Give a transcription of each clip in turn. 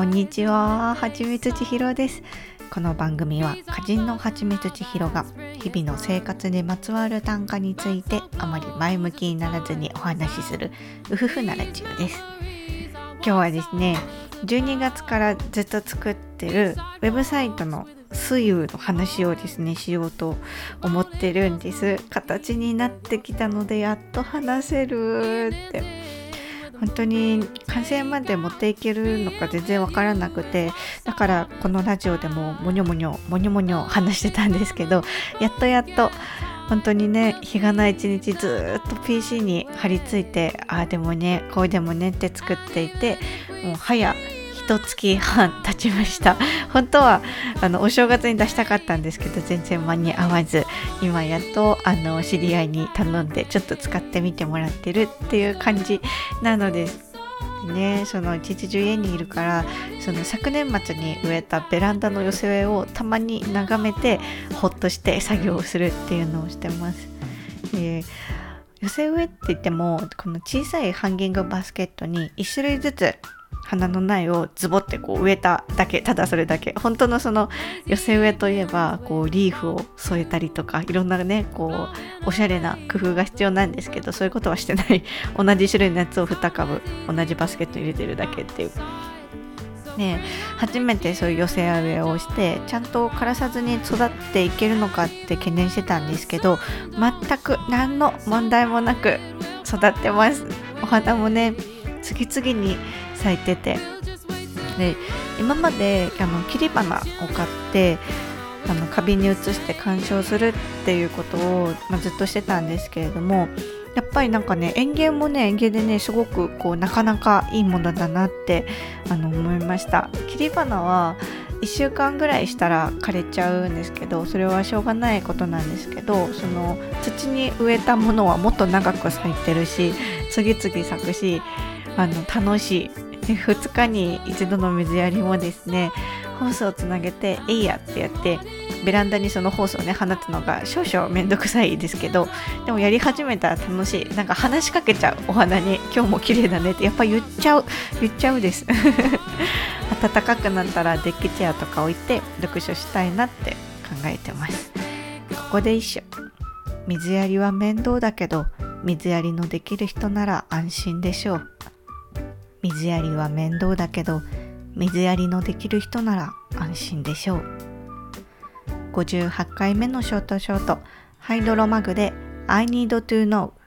こんにちは、はちみつちひろです。この番組は歌人のはちみつちひろが日々の生活にまつわる短歌についてあまり前向きにならずにお話しするうふふなラジオです。今日はですね、12月からずっと作ってるウェブサイトの水友の話をですねしようと思ってるんです形になってきたのでやっと話せるって本当に完成まで持っていけるのか全然わからなくてだからこのラジオでもモニョモニョモニョモニョ話してたんですけどやっとやっと本当にね日がない一日ずっと PC に張り付いてああでもねこうでもねって作っていてもう早一月半経ちました。本当はあのお正月に出したかったんですけど全然間に合わず。今やっとあの知り合いに頼んでちょっと使ってみてもらってるっていう感じなのですね。その一日中家にいるからその昨年末に植えたベランダの寄せ植えをたまに眺めてほっとして作業をするっていうのをしてます。えー寄せ植えって言ってもこの小さいハンギングバスケットに1種類ずつ花の苗をズボってこう植えただけただそれだけ。本当のその寄せ植えといえばこうリーフを添えたりとかいろんなねこうおしゃれな工夫が必要なんですけどそういうことはしてない。同じ種類のやつを2株同じバスケットに入れてるだけっていう。ね、初めてそういう寄せ植えをしてちゃんと枯らさずに育っていけるのかって懸念してたんですけど全く何の問題もなく育ってます。お花もね次々に咲いてて。で今まであの切り花を買ってあの花瓶に移して鑑賞するっていうことを、まあ、ずっとしてたんですけれどもやっぱりなんかね園芸もね園芸でねすごくこうなかなかいいものだなってあの思いました。切り花は1週間ぐらいしたら枯れちゃうんですけどそれはしょうがないことなんですけどその土に植えたものはもっと長く咲いてるし次々咲くしあの楽しい で2日に一度の水やりもですねホースをつなげて「えいや」ってやってベランダにそのホースをね放つのが少々めんどくさいですけどでもやり始めたら楽しい。なんか話しかけちゃうお花に「今日も綺麗だね」ってやっぱ言っちゃう言っちゃうです。暖かくなったらデッキチェアとか置いて読書したいなって考えてます。ここで一緒水やりは面倒だけど水やりのできる人なら安心でしょう。水やりは面倒だけど水やりのできる人なら安心でしょう。58回目のショートショートハイドロマグで I need to know「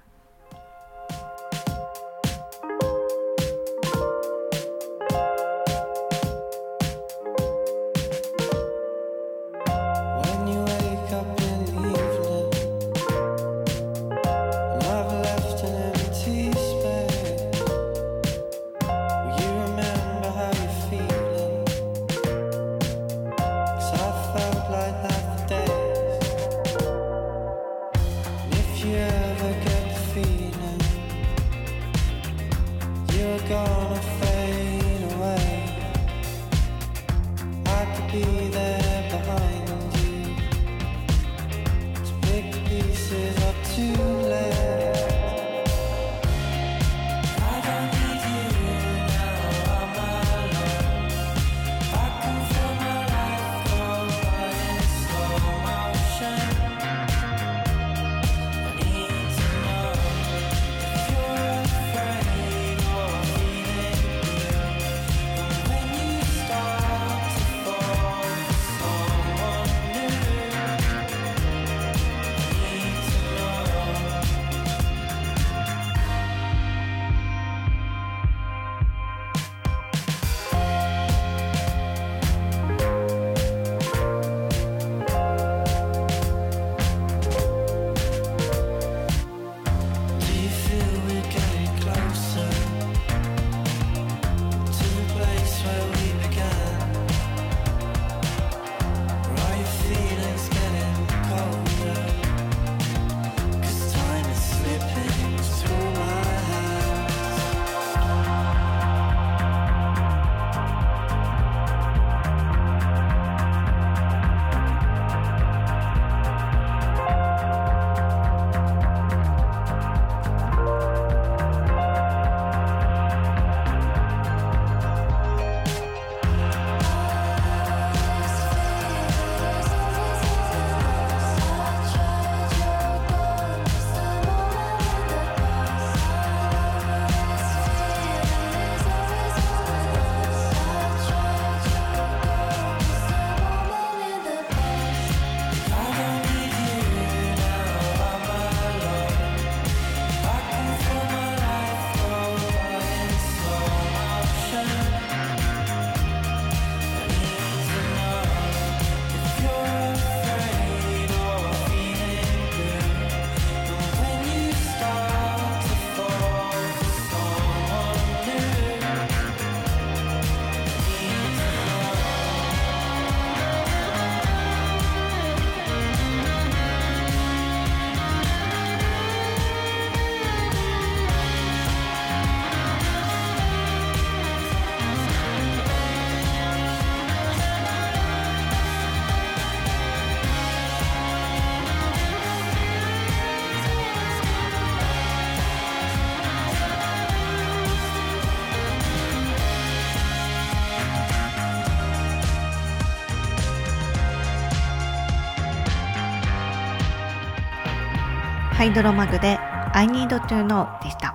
ハイドロマグで I need to know でした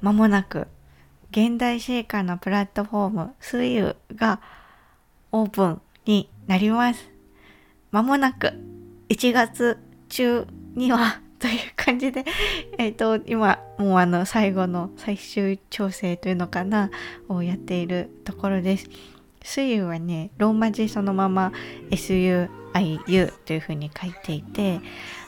まもなく現代シェイカーのプラットフォームスイユがオープンになりますまもなく1月中にはという感じで、えっ、ー、と、今、もうあの、最後の最終調整というのかな、をやっているところです。水油はね、ローマ字そのまま SUIU というふうに書いていて、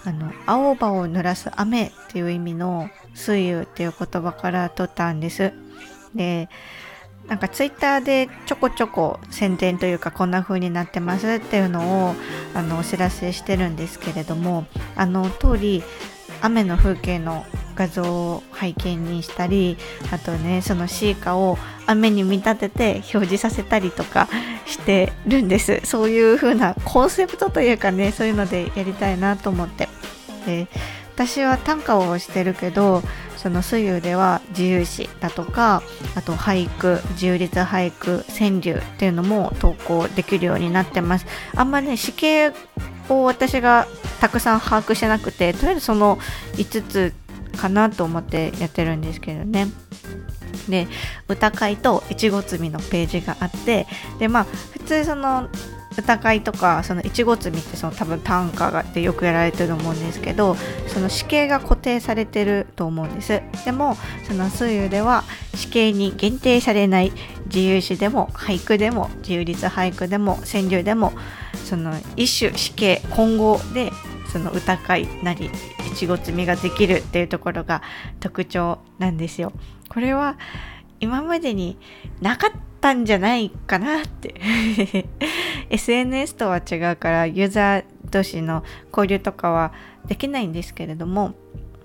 あの、青葉を濡らす雨っていう意味の水油っていう言葉から取ったんです。で、なんかツイッターでちょこちょこ宣伝というかこんな風になってますっていうのをあのお知らせしてるんですけれどもあの通り雨の風景の画像を背景にしたりあとねそのシーカを雨に見立てて表示させたりとかしてるんですそういう風なコンセプトというかねそういうのでやりたいなと思ってで私は短歌をしてるけどその水遊では自由詩だとかあと俳句自由律俳句川柳っていうのも投稿できるようになってます。あんまね死刑を私がたくさん把握してなくてとりあえずその5つかなと思ってやってるんですけどね。で歌会といちご摘みのページがあってでまあ普通その歌会とかそのいちご摘みってその多分短歌がでよくやられてると思うんですけどその死刑が固定されてると思うんです。でもその数由では死刑に限定されない自由詩でも俳句でも自由律俳句でも川柳でもその一種死刑混合でその歌会なりいちご摘みができるっていうところが特徴なんですよ。これは今までになかったんじゃないかなって。SNS とは違うからユーザー同士の交流とかはできないんですけれども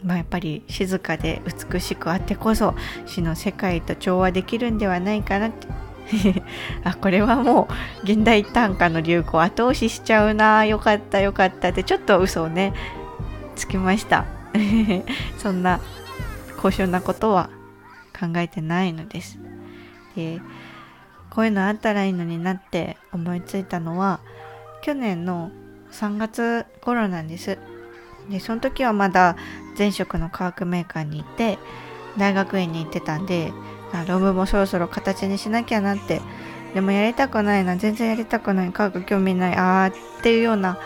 まあ、やっぱり静かで美しくあってこそ詩の世界と調和できるんではないかなって。あこれはもう現代短歌の流行後押ししちゃうなよかったよかったってちょっと嘘をねつきました。そんな高尚なことは考えてないのです。でこういうのあったらいいのになって思いついたのは去年の3月頃なんです。でその時はまだ前職の化学メーカーに行って大学院に行ってたんで論文もそろそろ形にしなきゃなってでもやりたくないな全然やりたくない科学興味ないあーっていうような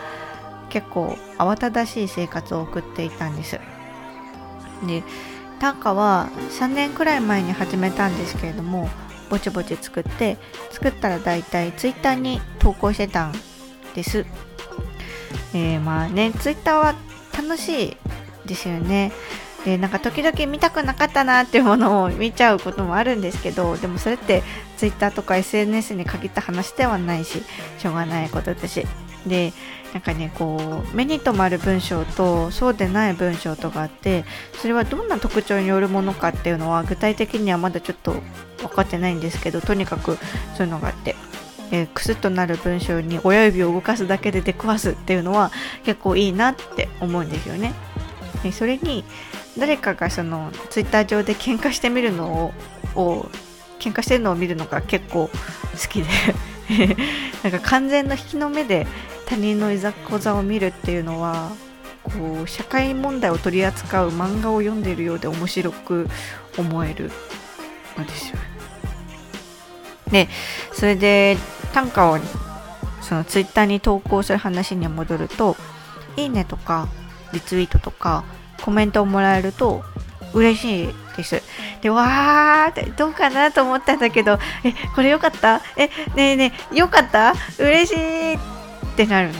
結構慌ただしい生活を送っていたんです。で短歌は3年くらい前に始めたんですけれどもぼちぼち作って作ったらだいたい Twitter に投稿してたんです。えー、まあね Twitter は楽しいですよね。でなんか時々見たくなかったなっていうものを見ちゃうこともあるんですけどでもそれって Twitter とか SNS に限った話ではないししょうがないことだし。でなんかねこう目に留まる文章とそうでない文章とかあってそれはどんな特徴によるものかっていうのは具体的にはまだちょっと分かってないんですけどとにかくそういうのがあってえー、クスッとなる文章に親指を動かすだけで出くわすっていうのは結構いいなって思うんですよね。でそれに誰かがそのツイッター上で喧嘩してみるのをを喧嘩してるのを見るのが結構好きで なんか完全の引きの目で他人のいざこざを見るっていうのはこう社会問題を取り扱う漫画を読んでいるようで面白く思えるのですよ。でそれで短歌をそのツイッターに投稿する話に戻ると「いいね」とかリツイートとかコメントをもらえると嬉しいです。で、わーってどうかなと思ったんだけど、え、これよかった？え、ねえねえ、よかった？嬉しいっってなるん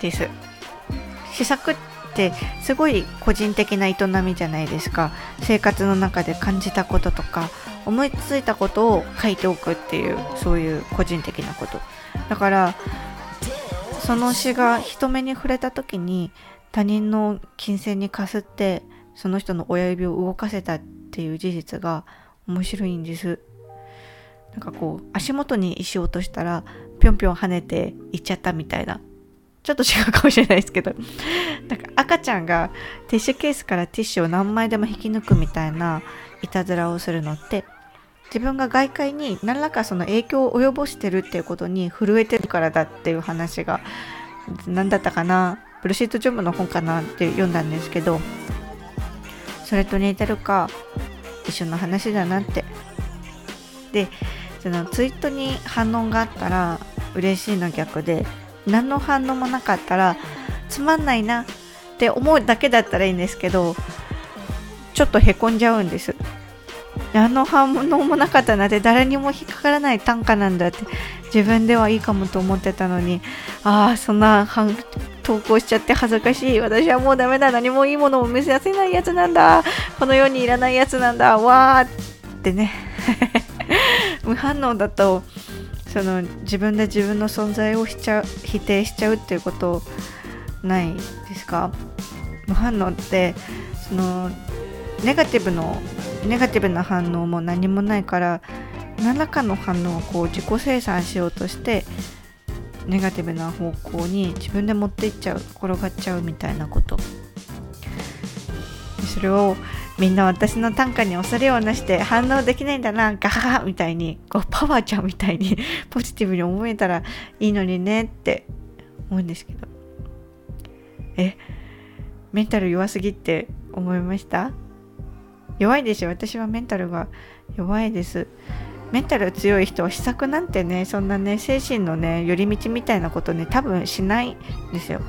です。試作ってすごい個人的な営みじゃないですか。生活の中で感じたこととか、思いついたことを書いておくっていう、そういう個人的なこと。だから、その詩が人目に触れた時に他人の金銭にかすってその人の親指を動かせたっていう事実が面白いんですなんかこう足元に石を落としたらぴょんぴょん跳ねていっちゃったみたいな。ちょっと違うかもしれないですけど。なんか赤ちゃんがティッシュケースからティッシュを何枚でも引き抜くみたいないたずらをするのって自分が外界に何らかその影響を及ぼしてるっていうことに震えてるからだっていう話が何だったかな？ブルシット・ジョブの本かなって読んだんですけどそれと似てるか一緒の話だなって。でそのツイートに反応があったら嬉しいの逆で何の反応もなかったらつまんないなって思うだけだったらいいんですけどちょっとへこんじゃうんです。何の反応もなかったなって誰にも引っかからない短歌なんだって自分ではいいかもと思ってたのにああそんな投稿しちゃって恥ずかしい。私はもうダメだ。何もいいものを見せせないやつなんだ。この世にいらないやつなんだ。わーってね。無反応だとその自分で自分の存在をしちゃ否定しちゃうっていうことないですか？無反応ってそのネガティブのネガティブな反応も何もないから何らかの反応をこう自己生産しようとしてネガティブな方向に自分で持っていっちゃう転がっちゃうみたいなこと。それをみんな私の短歌に恐れをなして反応できないんだなガハハみたいにこうパワーちゃんみたいに ポジティブに思えたらいいのにねって思うんですけど。えメンタル弱すぎって思いました？弱いですよ。私はメンタルが弱いです。メンタル強い人は施策なんてねそんなね精神のね寄り道みたいなことね多分しないんですよ。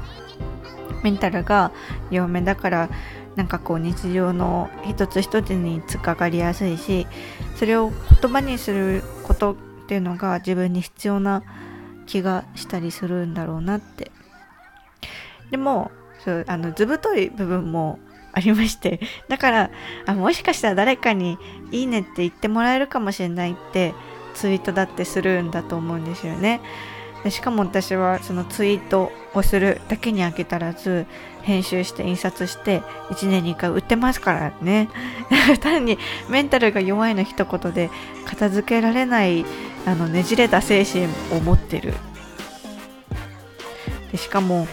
メンタルが弱めだからなんかこう日常の一つ一つに突っかかりやすいしそれを言葉にすることっていうのが自分に必要な気がしたりするんだろうなってでもそうあの図太い部分もありまして だからあもしかしたら誰かに「いいね」って言ってもらえるかもしれないってツイートだってするんだと思うんですよね。しかも私はそのツイートをするだけに飽き足らず編集して印刷して1年に1回売ってますからね。単にメンタルが弱いの一言で片付けられないあのねじれた精神を持ってる。でしかも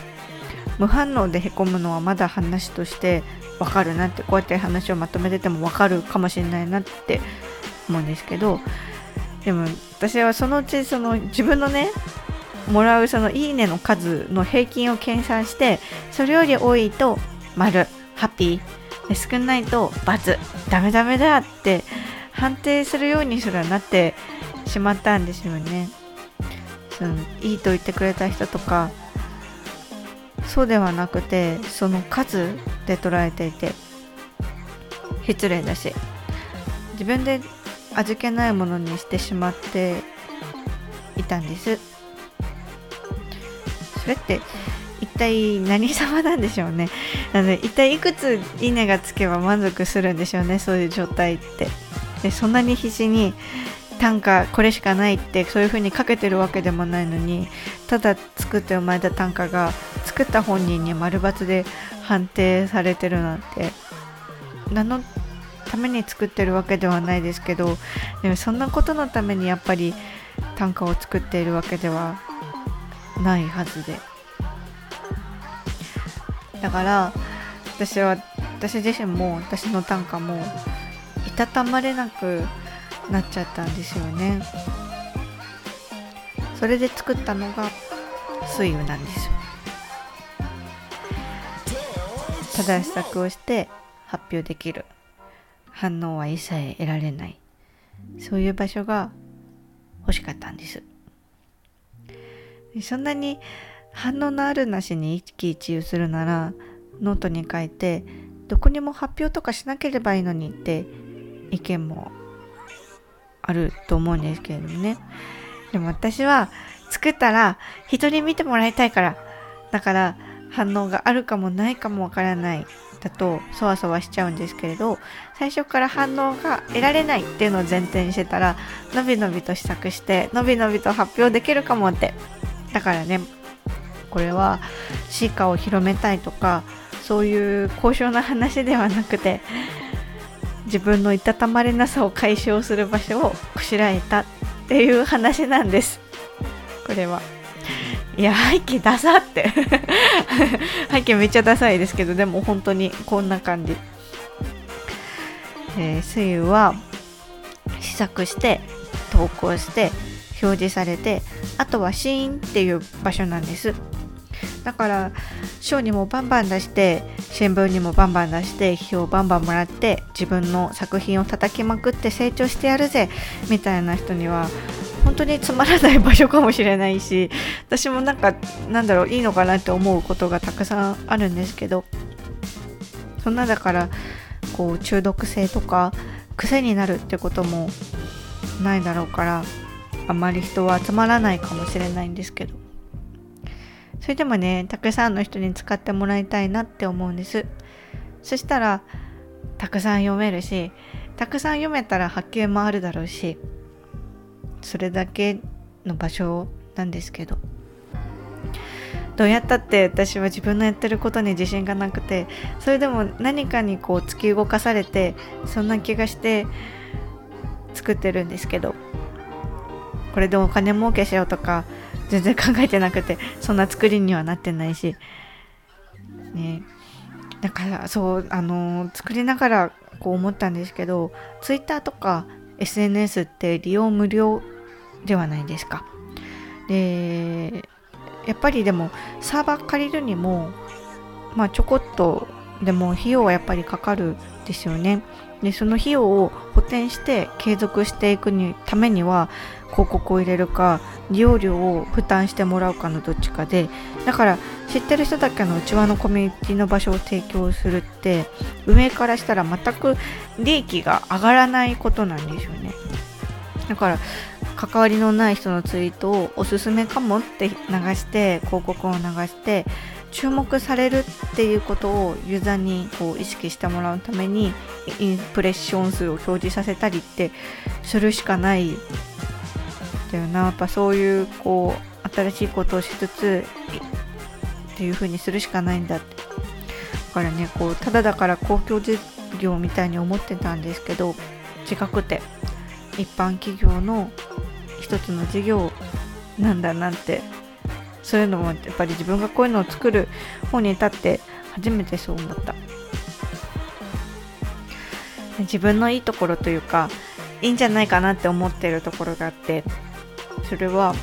無反応でへこむのはまだ話としてわかるなってこうやって話をまとめててもわかるかもしれないなって思うんですけどでも私はそのうちその自分のねもらうそのいいねの数の平均を計算してそれより多いと丸。ハッピー。で少ないと×ダメダメだって。判定するようにすらなってしまったんですよね。そのいいと言ってくれた人とか。そうではなくてその数で捉えていて。失礼だし。自分で味気ないものにしてしまっていたんです。れって一体何様なんでしょうね。なので一体いくついいねがつけば満足するんでしょうねそういう状態って。でそんなに必死に短歌これしかないってそういう風にかけてるわけでもないのにただ作って生まれた短歌が作った本人に丸抜で判定されてるなんて。何のために作ってるわけではないですけどでもそんなことのためにやっぱり短歌を作っているわけではないはずで。だから私は私自身も私の短歌もいたたまれなくなっちゃったんですよね。それで作ったのが水雨なんです正し作をして発表できる。反応は一切得られない。そういう場所が欲しかったんです。そんなに反応のあるなしに一喜一憂するならノートに書いてどこにも発表とかしなければいいのにって意見もあると思うんですけれどもね。でも私は作ったら人に見てもらいたいから。だから反応があるかもないかもわからないだとそわそわしちゃうんですけれど最初から反応が得られないっていうのを前提にしてたらのびのびと試作してのびのびと発表できるかもってだからねこれはシーカを広めたいとかそういう高尚な話ではなくて自分のいたたまれなさを解消する場所をこしらえたっていう話なんです。これは。いや背景ダサって。背景めっちゃダサいですけどでも本当にこんな感じ。えー、水は試作して投稿して表示されてあとはシーンっていう場所なんです。だから賞にもバンバン出して新聞にもバンバン出して批評バンバンもらって自分の作品を叩きまくって成長してやるぜみたいな人には本当につまらない場所かもしれないし私もなんかなんだろういいのかなって思うことがたくさんあるんですけどそんなだからこう中毒性とか癖になるってこともないだろうからあまり人は集まらないかもしれないんですけど。それでもねたくさんの人に使ってもらいたいなって思うんです。そしたらたくさん読めるしたくさん読めたら発見もあるだろうしそれだけの場所なんですけど。どうやったって私は自分のやってることに自信がなくてそれでも何かにこう突き動かされてそんな気がして作ってるんですけど。これでお金儲けしようとか全然考えてなくてそんな作りにはなってないし。ね。だからそうあの、作りながらこう思ったんですけど Twitter とか SNS って利用無料ではないですか。でやっぱりでもサーバー借りるにもまあちょこっとでも費用はやっぱりかかるですよね。でその費用を補填して継続していくにためには広告を入れるか利用料を負担してもらうかのどっちかでだから知ってる人だけの内輪のコミュニティの場所を提供するって運営からしたら全く利益が上がらないことなんですよね。だから関わりのない人のツイートをおすすめかもって流して広告を流して注目されるっていうことをユーザーにこう意識してもらうためにインプレッション数を表示させたりってするしかない。だよな。やっぱそういうこう新しいことをしつつっていう風にするしかないんだって。だからねこうただだから公共事業みたいに思ってたんですけど違くて一般企業の一つの事業なんだなってそういうのもやっぱり自分がこういうのを作る方に立って初めてそう思った。自分のいいところというかいいんじゃないかなって思ってるところがあってそれは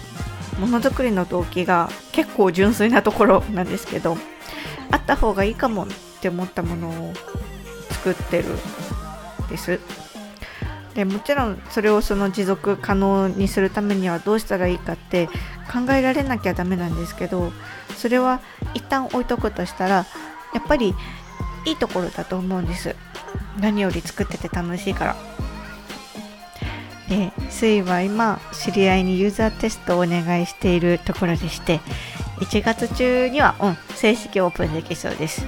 ものづくりの動機が結構純粋なところなんですけどあった方がいいかもって思ったものを作ってるです。でもちろんそれをその持続可能にするためにはどうしたらいいかって考えられなきゃダメなんですけどそれは一旦置いとくとしたらやっぱりいいところだと思うんです。何より作ってて楽しいから。でスイは今知り合いにユーザーテストをお願いしているところでして1月中には、うん、正式オープンできそうです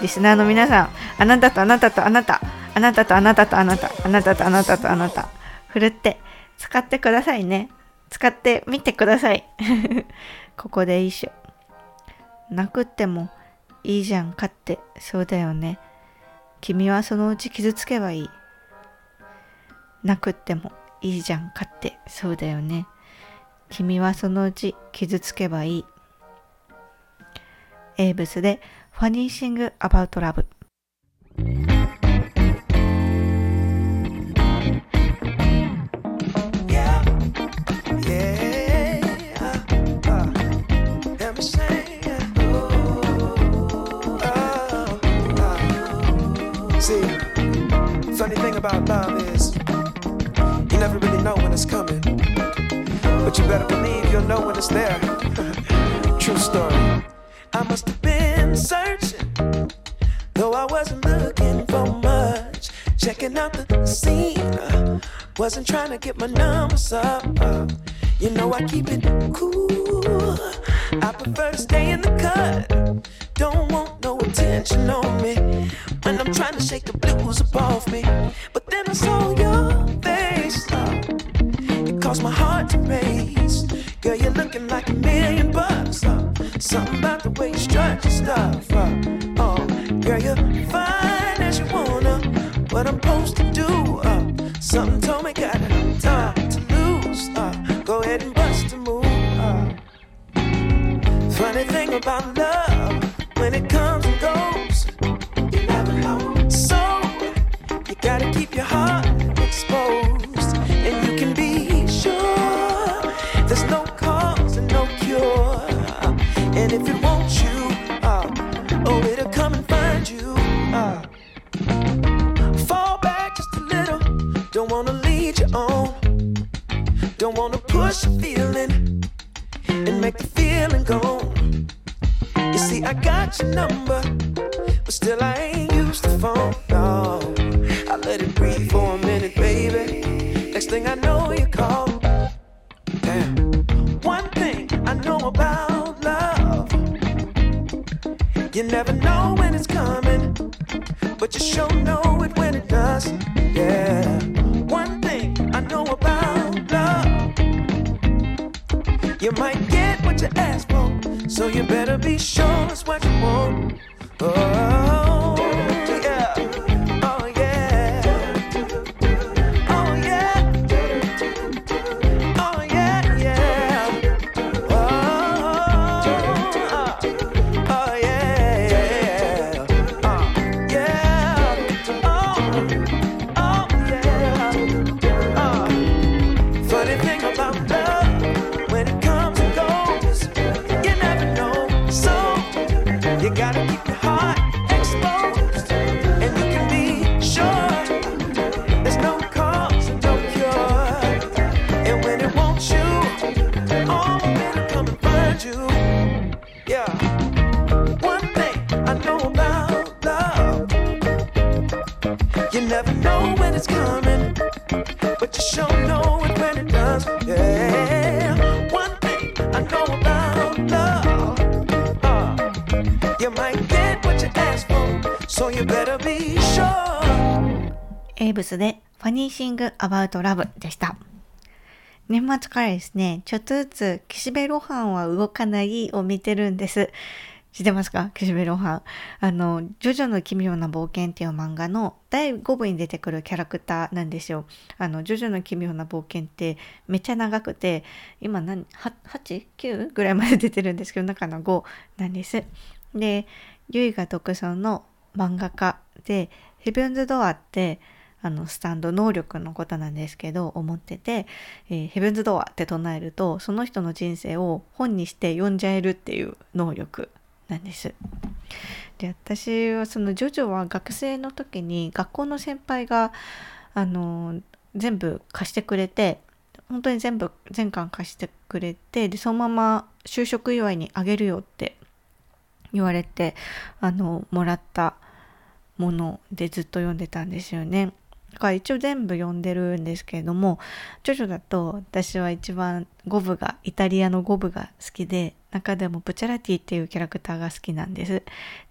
リスナーの皆さんあなたとあなたとあなたあなたとあなたとあなた、あなたとあなたとあなた、ふるって使ってくださいね。使ってみてください。ここでいいしょ。なくってもいいじゃんかって、そうだよね。君はそのうち傷つけばいい。なくってもいいじゃんかって、そうだよね。君はそのうち傷つけばいい。エイブスでファニーシングアバウトラブ。about love is you never really know when it's coming. But you better believe you'll know when it's there. True story. I must have been searching, though I wasn't looking for much. Checking out the scene, uh, wasn't trying to get my numbers up. Uh, you know I keep it cool. I prefer to stay in the cut. Don't want no attention on me when I'm trying to shake the blues off me. But then I saw your it caused my heart to race. Girl, you're looking like a million bucks. Oh, something about the way you strut your stuff. Oh, oh girl, you're fine as you wanna. What I'm supposed to do? Something told me got it time to lose. Go ahead and bust a move. Funny thing about love Don't wanna lead you on. Don't wanna push a feeling and make the feeling gone. You see, I got your number, but still I ain't used the phone. No, I let it breathe for a minute, baby. Next thing I know, you call. Damn. One thing I know about love, you never know when it's coming, but you sure know it when it does. What you want. Oh, yeah. Oh, yeah. Oh, yeah. Oh, yeah, yeah. Oh, oh, yeah, yeah. Uh, yeah. Oh, oh, ブスでファニーシングアバウトラブでした。年末からですね、ちょっとずつ岸辺露伴は動かないを見てるんです。知ってますか？岸辺露伴。あの、ジョジョの奇妙な冒険っていう漫画の第5部に出てくるキャラクターなんですよ。あの、ジョジョの奇妙な冒険ってめっちゃ長くて、今何、8?9? ぐらいまで出てるんですけど、中の5なんです。で、ユイが独尊の漫画家で、ヘブンズドアって、あのスタンド能力のことなんですけど思ってて、えーヘブンズ・ドアって唱えるとその人の人生を本にして読んじゃえるっていう能力なんです。で私はそのジョジョは学生の時に学校の先輩があの全部貸してくれて本当に全部全巻貸してくれてでそのまま就職祝いにあげるよって言われてあのもらったものでずっと読んでたんですよね。だから一応全部読んでるんですけれどもジョジョだと私は一番5部がイタリアの5部が好きで中でもブチャラティっていうキャラクターが好きなんです。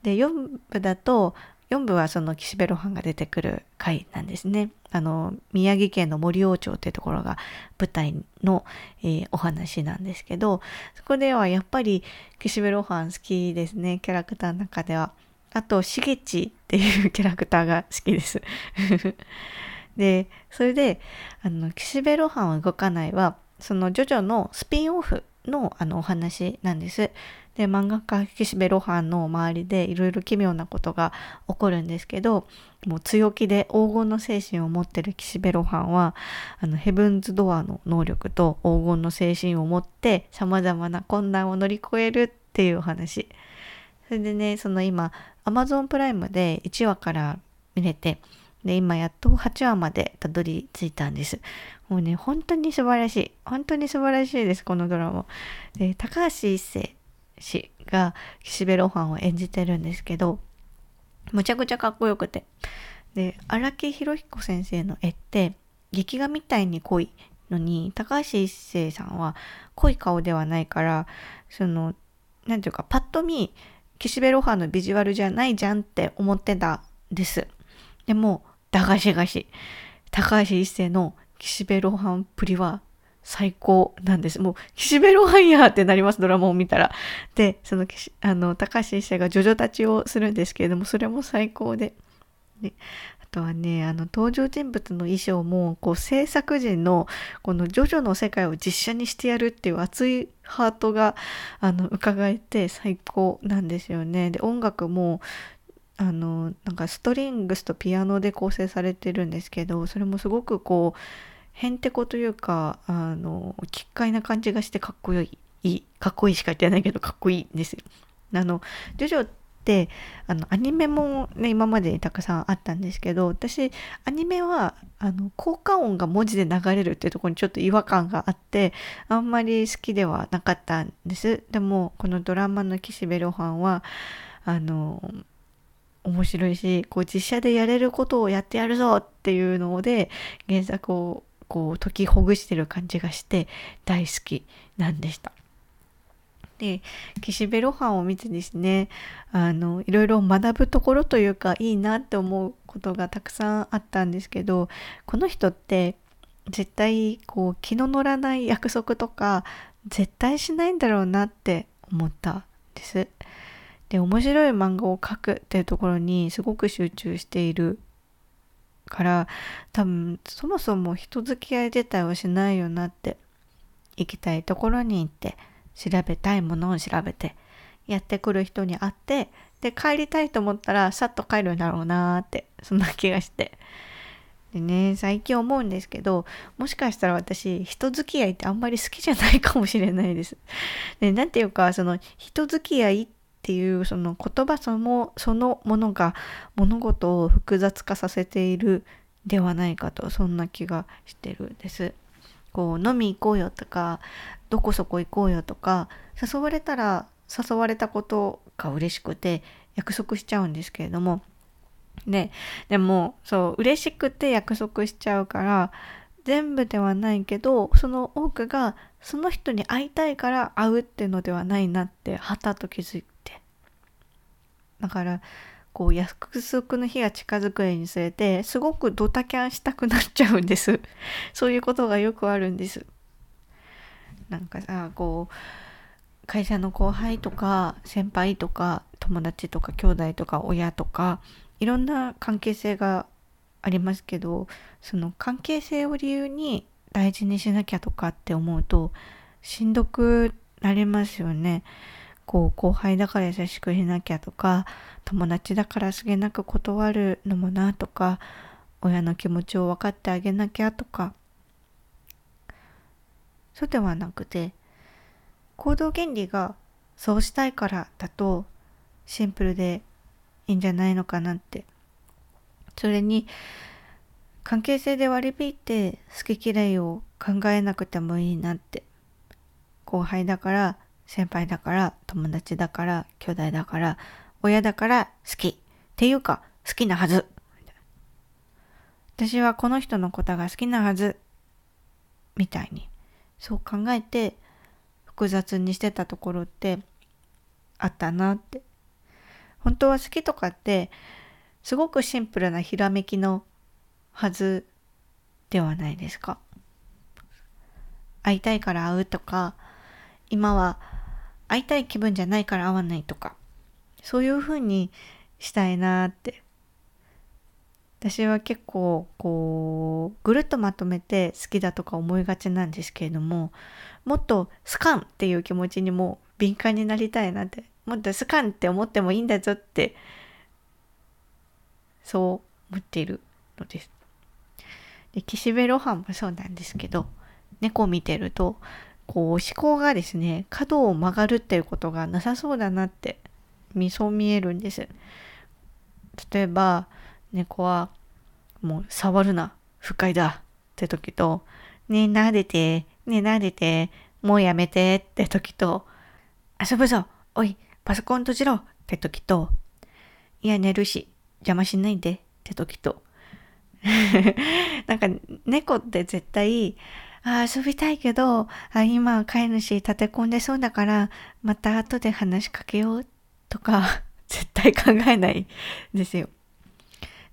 で4部だと4部はその岸辺露伴が出てくる回なんですね。あの宮城県の森王町っていうところが舞台の、えーお話なんですけどそこではやっぱり岸辺露伴好きですねキャラクターの中では。あと、しげちっていうキャラクターが好きです。で、それで、あの、岸辺露伴は動かないは、そのジョジョのスピンオフのあのお話なんです。で、漫画家岸辺露伴の周りでいろいろ奇妙なことが起こるんですけど、もう強気で黄金の精神を持ってる岸辺露伴は、あの、ヘブンズドアの能力と黄金の精神を持って様々な困難を乗り越えるっていうお話。それでね、その今、Amazon プライムで1話から見れて、で、今やっと8話までたどり着いたんです。もうね、本当に素晴らしい。本当に素晴らしいです、このドラマ。で、高橋一生氏が岸辺露伴を演じてるんですけど、むちゃくちゃかっこよくて。で、荒木博彦先生の絵って、劇画みたいに濃いのに、高橋一生さんは濃い顔ではないから、その、なんていうか、パッと見、岸辺露伴のビジュアルじゃないじゃんって思ってたんです。でも、駄菓子菓子。高橋一生の岸辺露伴っぷりは最高なんです。もう、岸辺露伴やってなります、ドラマを見たら。で、その、あの、高橋一生がジョジョ立ちをするんですけれども、それも最高で。ねとはね、あの、登場人物の衣装も、こう、制作陣の、このジョジョの世界を実写にしてやるっていう熱いハートが、あの、伺えて最高なんですよね。で、音楽も、あの、なんかストリングスとピアノで構成されてるんですけど、それもすごくこう、へんてこというか、あの、奇怪な感じがしてかっこよい。い。かっこいいしか言ってないけど、かっこいいんですよ。あの、ジョジョってあのアニメもね今までにたくさんあったんですけど私アニメはあの効果音が文字で流れるっていうところにちょっと違和感があってあんまり好きではなかったんですでもこのドラマの「岸辺露伴はあの面白いしこう実写でやれることをやってやるぞっていうので原作をこう解きほぐしてる感じがして大好きなんでした。で岸辺露伴を見てですねあのいろいろ学ぶところというかいいなって思うことがたくさんあったんですけどこの人って絶対こう気の乗らない約束とか絶対しないんだろうなって思ったんです。で面白い漫画を描くっていうところにすごく集中しているから多分そもそも人付き合い自体はしないよなって行きたいところに行って調べたいものを調べてやってくる人に会ってで帰りたいと思ったらさっと帰るんだろうなってそんな気がしてでね最近思うんですけどもしかしたら私人付き合いってあんまり好きじゃないかもしれないです。でなんていうかその人付き合いっていうその言葉そのそのものが物事を複雑化させているではないかとそんな気がしてるんです。こう飲み行こうよとかどこそこ行こうよとか誘われたら誘われたことが嬉しくて約束しちゃうんですけれども。ででもそう嬉しくて約束しちゃうから全部ではないけどその多くがその人に会いたいから会うっていうのではないなってはたと気づいて。だからこう約束の日が近づくにつれてすごくドタキャンしたくなっちゃうんです そういうことがよくあるんですなんかさこう会社の後輩とか先輩とか友達とか兄弟とか親とかいろんな関係性がありますけどその関係性を理由に大事にしなきゃとかって思うとしんどくなりますよね。こう後輩だから優しくしなきゃとか友達だからすげなく断るのもなとか親の気持ちを分かってあげなきゃとか。そうではなくて行動原理がそうしたいからだとシンプルでいいんじゃないのかなって。それに関係性で割り引いて好き嫌いを考えなくてもいいなって。後輩だから先輩だから友達だから兄弟だから親だから好き。っていうか好きなはず。私はこの人のことが好きなはず。みたいに。そう考えて複雑にしてたところってあったなって。本当は好きとかってすごくシンプルなひらめきのはずではないですか。会いたいから会うとか今は会いたい気分じゃないから会わないとか。そういう風にしたいなって。私は結構こうぐるっとまとめて好きだとか思いがちなんですけれどももっとスカンっていう気持ちにも敏感になりたいなって。もっとスカンって思ってもいいんだぞってそう思っているのです。で岸辺露伴もそうなんですけど猫を見てるとこう思考がですね角を曲がるっていうことがなさそうだなってそう見えるんです。例えば猫はもう触るな不快だって時とねえ撫でてねえ撫でてもうやめてって時と遊ぶぞおいパソコン閉じろって時といや寝るし邪魔しないでって時と。なんか猫って絶対あ遊びたいけどあ今飼い主立て込んでそうだからまた後で話しかけようとか 絶対考えないですよ。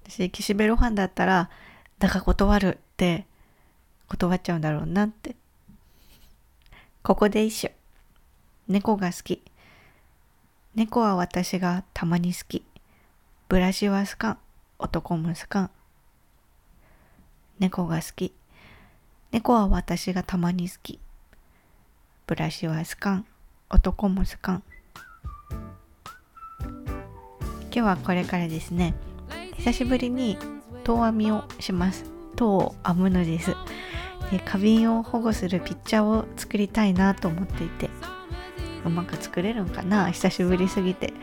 私岸辺露伴だったらだが断るって断っちゃうんだろうなって。ここで一緒。猫が好き。猫は私がたまに好き。ブラシは好かん。男も好かん。猫が好き。猫は私がたまに好き。ブラシは好かん。男も好かん。今日はこれからですね、久しぶりに遠編みをします。籐を編むのです。で花瓶を保護するピッチャーを作りたいなと思っていて、うまく作れるんかな？久しぶりすぎて。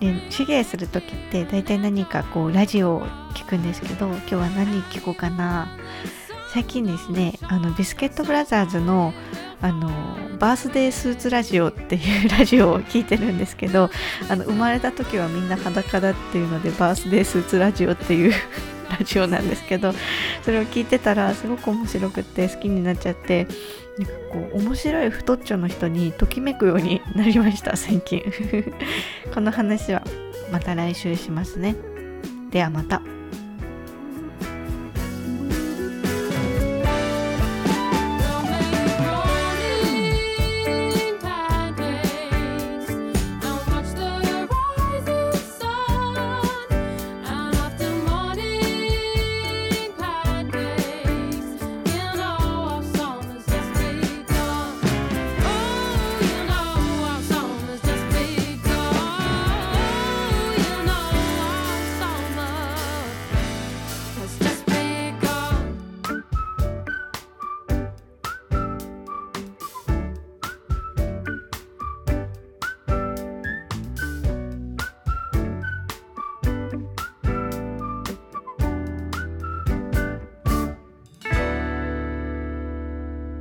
で手芸する時って大体何かこうラジオを聞くんですけど今日は何聞こうかな？最近ですねあのビスケットブラザーズのあのバースデースーツラジオっていう ラジオを聞いてるんですけどあの生まれた時はみんな裸だっていうのでバースデースーツラジオっていう ラジオなんですけどそれを聞いてたらすごく面白くって好きになっちゃってなんかこう面白い太っちょの人にときめくようになりました最近 この話はまた来週しますねではまた。